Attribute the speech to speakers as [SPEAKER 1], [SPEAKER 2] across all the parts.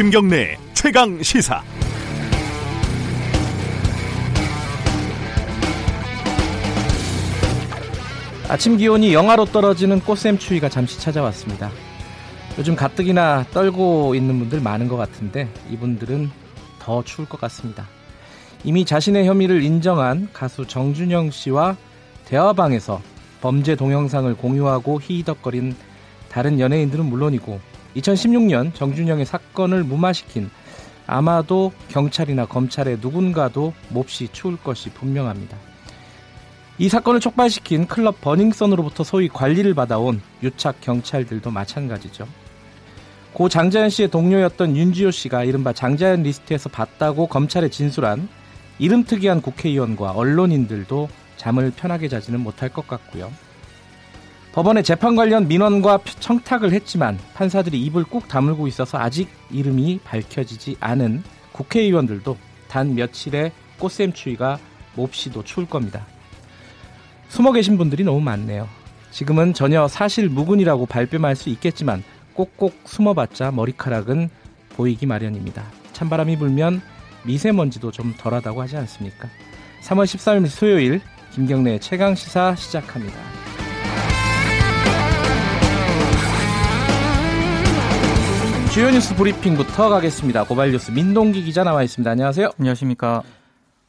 [SPEAKER 1] 김경래 최강 시사.
[SPEAKER 2] 아침 기온이 영하로 떨어지는 꽃샘 추위가 잠시 찾아왔습니다. 요즘 가뜩이나 떨고 있는 분들 많은 것 같은데 이분들은 더 추울 것 같습니다. 이미 자신의 혐의를 인정한 가수 정준영 씨와 대화방에서 범죄 동영상을 공유하고 히히덕거린 다른 연예인들은 물론이고 2016년 정준영의 사건을 무마시킨 아마도 경찰이나 검찰의 누군가도 몹시 추울 것이 분명합니다. 이 사건을 촉발시킨 클럽 버닝썬으로부터 소위 관리를 받아온 유착 경찰들도 마찬가지죠. 고 장자연 씨의 동료였던 윤지호 씨가 이른바 장자연 리스트에서 봤다고 검찰에 진술한 이름 특이한 국회의원과 언론인들도 잠을 편하게 자지는 못할 것 같고요. 법원에 재판 관련 민원과 청탁을 했지만 판사들이 입을 꾹 다물고 있어서 아직 이름이 밝혀지지 않은 국회의원들도 단 며칠의 꽃샘추위가 몹시도 추울 겁니다. 숨어 계신 분들이 너무 많네요. 지금은 전혀 사실 무근이라고 발뺌할 수 있겠지만 꼭꼭 숨어봤자 머리카락은 보이기 마련입니다. 찬바람이 불면 미세먼지도 좀 덜하다고 하지 않습니까? 3월 13일 수요일 김경래 최강 시사 시작합니다. 주요 뉴스 브리핑부터 가겠습니다. 고발 뉴스 민동기 기자 나와 있습니다. 안녕하세요.
[SPEAKER 3] 안녕하십니까.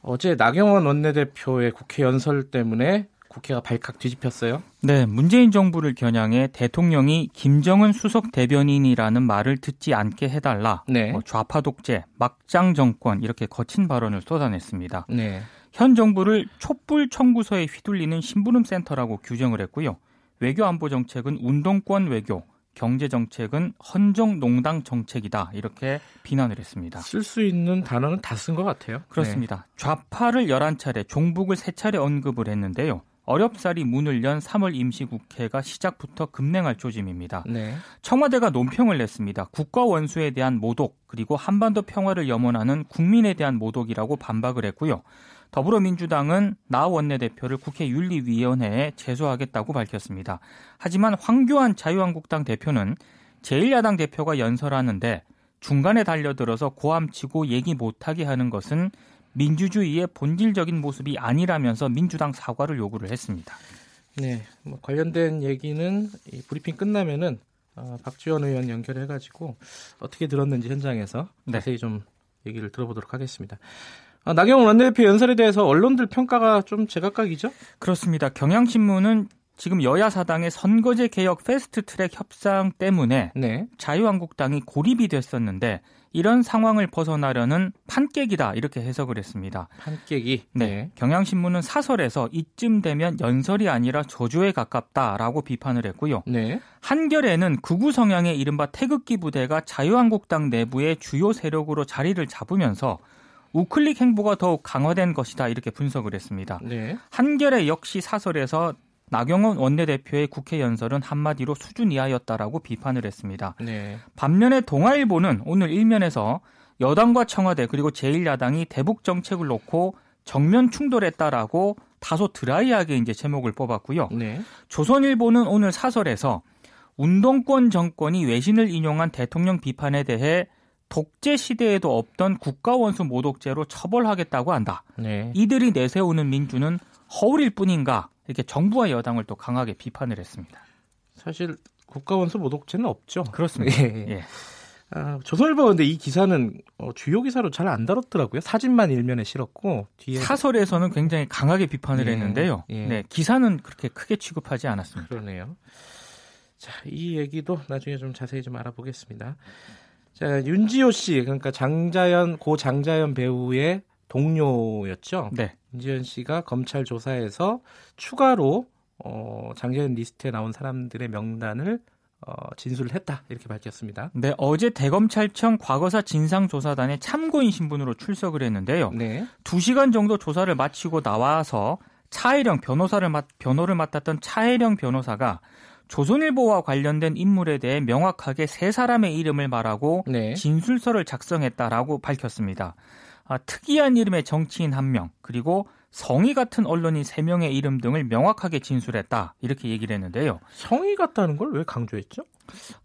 [SPEAKER 2] 어제 나경원 원내대표의 국회 연설 때문에 국회가 발칵 뒤집혔어요.
[SPEAKER 3] 네, 문재인 정부를 겨냥해 대통령이 김정은 수석 대변인이라는 말을 듣지 않게 해달라. 네. 뭐 좌파 독재, 막장 정권 이렇게 거친 발언을 쏟아냈습니다. 네. 현 정부를 촛불 청구서에 휘둘리는 심부름 센터라고 규정을 했고요. 외교 안보 정책은 운동권 외교, 경제 정책은 헌정 농당 정책이다 이렇게 비난을 했습니다.
[SPEAKER 2] 쓸 수 있는 단어는 다 쓴 것 같아요.
[SPEAKER 3] 그렇습니다. 네. 좌파를 11차례, 종북을 3차례 언급을 했는데요. 어렵사리 문을 연 3월 임시국회가 시작부터 급냉할 조짐입니다. 네. 청와대가 논평을 냈습니다. 국가 원수에 대한 모독 그리고 한반도 평화를 염원하는 국민에 대한 모독이라고 반박을 했고요. 더불어민주당은 나 원내대표를 국회 윤리위원회에 제소하겠다고 밝혔습니다. 하지만 황교안 자유한국당 대표는 제1야당 대표가 연설하는데 중간에 달려들어서 고함치고 얘기 못하게 하는 것은 민주주의의 본질적인 모습이 아니라면서 민주당 사과를 요구를 했습니다.
[SPEAKER 2] 네, 뭐 관련된 얘기는 이 브리핑 끝나면은 어, 박지원 의원 연결해가지고 어떻게 들었는지 현장에서 네. 자세히 좀 얘기를 들어보도록 하겠습니다. 아, 나경원 원내대표 연설에 대해서 언론들 평가가 좀 제각각이죠?
[SPEAKER 3] 그렇습니다. 경향신문은 지금 여야 사당의 선거제 개혁 패스트트랙 협상 때문에 네. 자유한국당이 고립이 됐었는데 이런 상황을 벗어나려는 판깨기다 이렇게 해석을 했습니다.
[SPEAKER 2] 판깨기.
[SPEAKER 3] 네. 네. 경향신문은 사설에서 이쯤 되면 연설이 아니라 저주에 가깝다라고 비판을 했고요. 네. 한결에는 극우 성향의 이른바 태극기 부대가 자유한국당 내부의 주요 세력으로 자리를 잡으면서 우클릭 행보가 더욱 강화된 것이다 이렇게 분석을 했습니다. 네. 한결의 역시 사설에서 나경원 원내대표의 국회 연설은 한마디로 수준 이하였다라고 비판을 했습니다. 네. 반면에 동아일보는 오늘 일면에서 여당과 청와대 그리고 제1야당이 대북 정책을 놓고 정면 충돌했다라고 다소 드라이하게 이제 제목을 뽑았고요. 네. 조선일보는 오늘 사설에서 운동권 정권이 외신을 인용한 대통령 비판에 대해 독재 시대에도 없던 국가 원수 모독죄로 처벌하겠다고 한다. 네. 이들이 내세우는 민주는 허울일 뿐인가 이렇게 정부와 여당을 또 강하게 비판을 했습니다.
[SPEAKER 2] 사실 국가 원수 모독죄는 없죠.
[SPEAKER 3] 그렇습니다. 예. 예.
[SPEAKER 2] 아, 조선일보 근데 이 기사는 어, 주요 기사로 잘 안 다뤘더라고요. 사진만 일면에 실었고
[SPEAKER 3] 뒤에 사설에서는 굉장히 강하게 비판을 예. 했는데요. 예. 네, 기사는 그렇게 크게 취급하지 않았습니다.
[SPEAKER 2] 그러네요. 자, 이 얘기도 나중에 좀 자세히 좀 알아보겠습니다. 자, 윤지호 씨, 그러니까 장자연, 고 장자연 배우의 동료였죠. 네. 윤지호 씨가 검찰 조사에서 추가로 어, 장자연 리스트에 나온 사람들의 명단을 어, 진술을 했다 이렇게 밝혔습니다.
[SPEAKER 3] 네, 어제 대검찰청 과거사 진상조사단의 참고인 신분으로 출석을 했는데요. 네. 2시간 정도 조사를 마치고 나와서 차혜령 변호사를 맡, 변호를 맡았던 차혜령 변호사가 조선일보와 관련된 인물에 대해 명확하게 세 사람의 이름을 말하고 네. 진술서를 작성했다라고 밝혔습니다. 아, 특이한 이름의 정치인 한 명, 그리고 성의 같은 언론인 3명의 이름 등을 명확하게 진술했다. 이렇게 얘기를 했는데요.
[SPEAKER 2] 성의 같다는 걸 왜 강조했죠?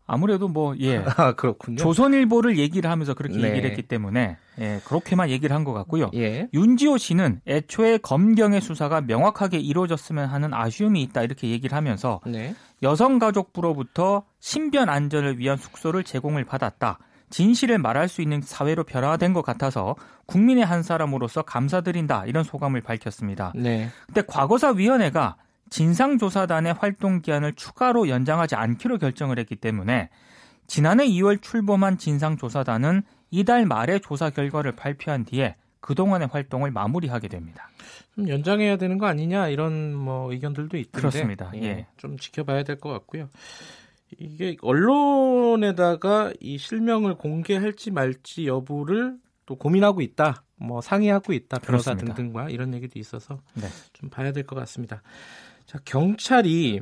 [SPEAKER 3] 아무래도 뭐, 예.
[SPEAKER 2] 아, 그렇군요.
[SPEAKER 3] 조선일보를 얘기를 하면서 그렇게 네. 얘기를 했기 때문에, 예, 그렇게만 얘기를 한 것 같고요.
[SPEAKER 2] 예.
[SPEAKER 3] 윤지호 씨는 애초에 검경의 수사가 명확하게 이루어졌으면 하는 아쉬움이 있다. 이렇게 얘기를 하면서,
[SPEAKER 2] 네.
[SPEAKER 3] 여성가족부로부터 신변 안전을 위한 숙소를 제공을 받았다. 진실을 말할 수 있는 사회로 변화된 것 같아서 국민의 한 사람으로서 감사드린다 이런 소감을 밝혔습니다.
[SPEAKER 2] 네.
[SPEAKER 3] 근데 과거사위원회가 진상조사단의 활동 기한을 추가로 연장하지 않기로 결정을 했기 때문에 지난해 2월 출범한 진상조사단은 이달 말에 조사 결과를 발표한 뒤에 그동안의 활동을 마무리하게 됩니다.
[SPEAKER 2] 좀 연장해야 되는 거 아니냐 이런 뭐 의견들도 있던데
[SPEAKER 3] 그렇습니다. 예.
[SPEAKER 2] 예. 좀 지켜봐야 될 것 같고요. 이게 언론에다가 이 실명을 공개할지 말지 여부를 또 고민하고 있다. 뭐 상의하고 있다. 변호사 그렇습니다. 등등과 이런 얘기도 있어서
[SPEAKER 3] 네.
[SPEAKER 2] 좀 봐야 될 것 같습니다. 자, 경찰이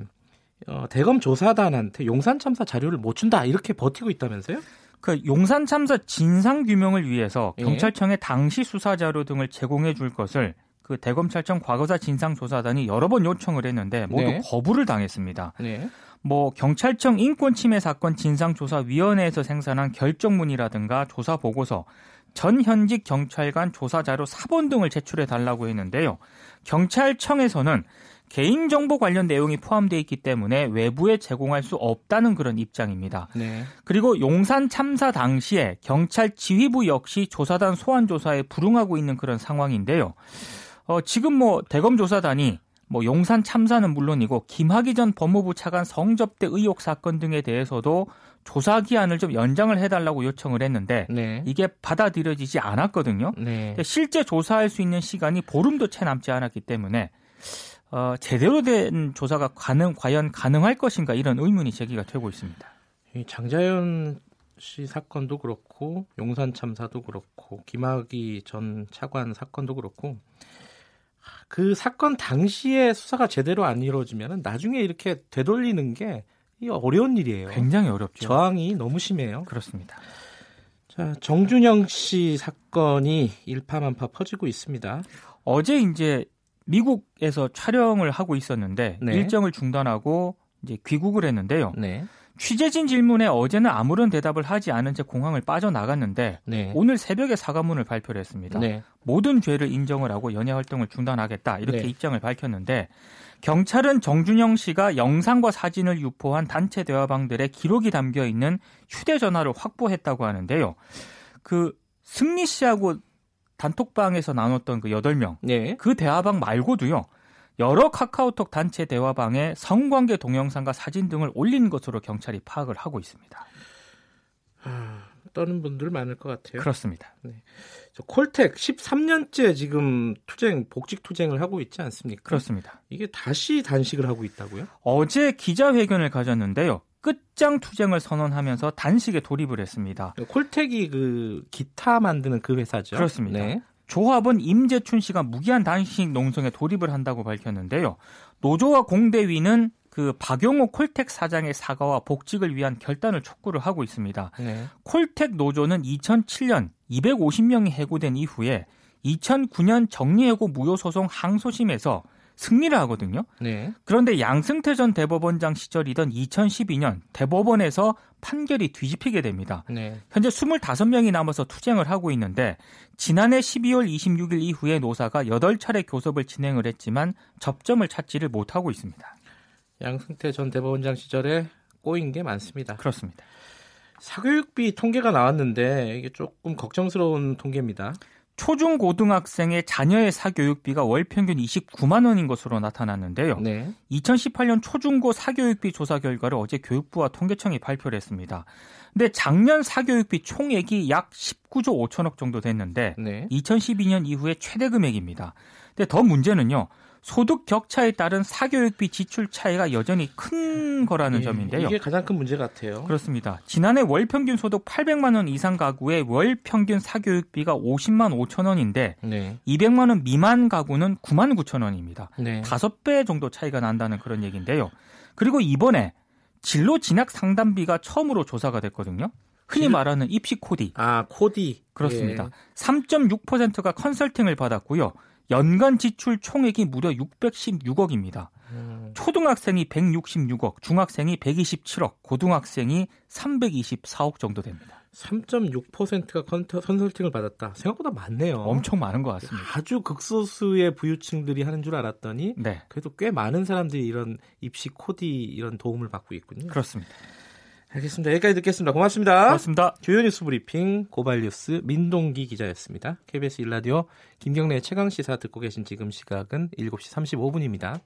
[SPEAKER 2] 어, 대검 조사단한테 용산 참사 자료를 못 준다 이렇게 버티고 있다면서요?
[SPEAKER 3] 그 용산 참사 진상 규명을 위해서 예. 경찰청에 당시 수사 자료 등을 제공해 줄 것을 그 대검찰청 과거사 진상조사단이 여러 번 요청을 했는데 모두 네. 거부를 당했습니다.
[SPEAKER 2] 네.
[SPEAKER 3] 뭐 경찰청 인권침해 사건 진상조사위원회에서 생산한 결정문이라든가 조사 보고서, 전 현직 경찰관 조사 자료 사본 등을 제출해 달라고 했는데요. 경찰청에서는 개인정보 관련 내용이 포함되어 있기 때문에 외부에 제공할 수 없다는 그런 입장입니다.
[SPEAKER 2] 네.
[SPEAKER 3] 그리고 용산 참사 당시에 경찰 지휘부 역시 조사단 소환 조사에 불응하고 있는 그런 상황인데요. 어, 지금 뭐 대검 조사단이 뭐 용산 참사는 물론이고 김학의 전 법무부 차관 성접대 의혹 사건 등에 대해서도 조사 기한을 좀 연장을 해달라고 요청을 했는데
[SPEAKER 2] 네.
[SPEAKER 3] 이게 받아들여지지 않았거든요.
[SPEAKER 2] 네.
[SPEAKER 3] 실제 조사할 수 있는 시간이 보름도 채 남지 않았기 때문에 어, 제대로 된 조사가 가능 과연 가능할 것인가 이런 의문이 제기가 되고 있습니다.
[SPEAKER 2] 장자연 씨 사건도 그렇고 용산 참사도 그렇고 김학의 전 차관 사건도 그렇고 그 사건 당시에 수사가 제대로 안 이루어지면 나중에 이렇게 되돌리는 게 어려운 일이에요.
[SPEAKER 3] 굉장히 어렵죠.
[SPEAKER 2] 저항이 너무 심해요.
[SPEAKER 3] 그렇습니다.
[SPEAKER 2] 자, 정준영 씨 사건이 일파만파 퍼지고 있습니다.
[SPEAKER 3] 어제 이제 미국에서 촬영을 하고 있었는데 네. 일정을 중단하고 이제 귀국을 했는데요.
[SPEAKER 2] 네.
[SPEAKER 3] 취재진 질문에 어제는 아무런 대답을 하지 않은 채 공항을 빠져나갔는데
[SPEAKER 2] 네.
[SPEAKER 3] 오늘 새벽에 사과문을 발표를 했습니다.
[SPEAKER 2] 네.
[SPEAKER 3] 모든 죄를 인정을 하고 연예 활동을 중단하겠다 이렇게
[SPEAKER 2] 네.
[SPEAKER 3] 입장을 밝혔는데 경찰은 정준영 씨가 영상과 사진을 유포한 단체 대화방들의 기록이 담겨 있는 휴대전화를 확보했다고 하는데요. 그 승리 씨하고 단톡방에서 나눴던 그 8명
[SPEAKER 2] 네.
[SPEAKER 3] 그 대화방 말고도요. 여러 카카오톡 단체 대화방에 성관계 동영상과 사진 등을 올린 것으로 경찰이 파악을 하고 있습니다.
[SPEAKER 2] 아, 떠는 분들 많을 것 같아요.
[SPEAKER 3] 그렇습니다.
[SPEAKER 2] 네. 콜텍 13년째 지금 투쟁 복직 투쟁을 하고 있지 않습니까?
[SPEAKER 3] 그렇습니다.
[SPEAKER 2] 이게 다시 단식을 하고 있다고요?
[SPEAKER 3] 어제 기자회견을 가졌는데요. 끝장 투쟁을 선언하면서 단식에 돌입을 했습니다.
[SPEAKER 2] 콜텍이 그 기타 만드는 그 회사죠.
[SPEAKER 3] 그렇습니다.
[SPEAKER 2] 네.
[SPEAKER 3] 조합은 임재춘 씨가 무기한 단식 농성에 돌입을 한다고 밝혔는데요. 노조와 공대위는 그 박용호 콜텍 사장의 사과와 복직을 위한 결단을 촉구를 하고 있습니다.
[SPEAKER 2] 네.
[SPEAKER 3] 콜텍 노조는 2007년 250명이 해고된 이후에 2009년 정리해고 무효소송 항소심에서 승리를 하거든요.
[SPEAKER 2] 네.
[SPEAKER 3] 그런데 양승태 전 대법원장 시절이던 2012년 대법원에서 판결이 뒤집히게 됩니다.
[SPEAKER 2] 네.
[SPEAKER 3] 현재 25명이 남아서 투쟁을 하고 있는데 지난해 12월 26일 이후에 노사가 8차례 교섭을 진행을 했지만 접점을 찾지를 못하고 있습니다.
[SPEAKER 2] 양승태 전 대법원장 시절에 꼬인 게 많습니다.
[SPEAKER 3] 그렇습니다.
[SPEAKER 2] 사교육비 통계가 나왔는데 이게 조금 걱정스러운 통계입니다.
[SPEAKER 3] 초중 고등학생의 자녀의 사교육비가 월 평균 29만 원인 것으로 나타났는데요.
[SPEAKER 2] 네.
[SPEAKER 3] 2018년 초중고 사교육비 조사 결과를 어제 교육부와 통계청이 발표를 했습니다. 근데 작년 사교육비 총액이 약 19조 5천억 정도 됐는데
[SPEAKER 2] 네.
[SPEAKER 3] 2012년 이후에 최대 금액입니다. 근데 더 문제는요. 소득 격차에 따른 사교육비 지출 차이가 여전히 큰 거라는
[SPEAKER 2] 네,
[SPEAKER 3] 점인데요.
[SPEAKER 2] 이게 가장 큰 문제 같아요.
[SPEAKER 3] 그렇습니다. 지난해 월 평균 소득 800만 원 이상 가구의 월 평균 사교육비가 50만 5천 원인데
[SPEAKER 2] 네.
[SPEAKER 3] 200만 원 미만 가구는 9만 9천 원입니다.
[SPEAKER 2] 네.
[SPEAKER 3] 5배 정도 차이가 난다는 그런 얘기인데요. 그리고 이번에 진로 진학 상담비가 처음으로 조사가 됐거든요. 흔히 말하는 입시 코디.
[SPEAKER 2] 아, 코디.
[SPEAKER 3] 그렇습니다. 예. 3.6%가 컨설팅을 받았고요. 연간 지출 총액이 무려 616억입니다. 음. 초등학생이 166억, 중학생이 127억, 고등학생이 324억 정도 됩니다.
[SPEAKER 2] 3.6%가 컨설팅을 받았다. 생각보다 많네요.
[SPEAKER 3] 엄청 많은 것 같습니다.
[SPEAKER 2] 아주 극소수의 부유층들이 하는 줄 알았더니 네. 그래도 꽤 많은 사람들이 이런 입시 코디 이런 도움을 받고 있군요.
[SPEAKER 3] 그렇습니다.
[SPEAKER 2] 알겠습니다. 여기까지 듣겠습니다. 고맙습니다.
[SPEAKER 3] 고맙습니다.
[SPEAKER 2] 주요 뉴스 브리핑 고발 뉴스 민동기 기자였습니다. KBS 일라디오 김경래 최강 시사 듣고 계신 지금 시각은 7시 35분입니다.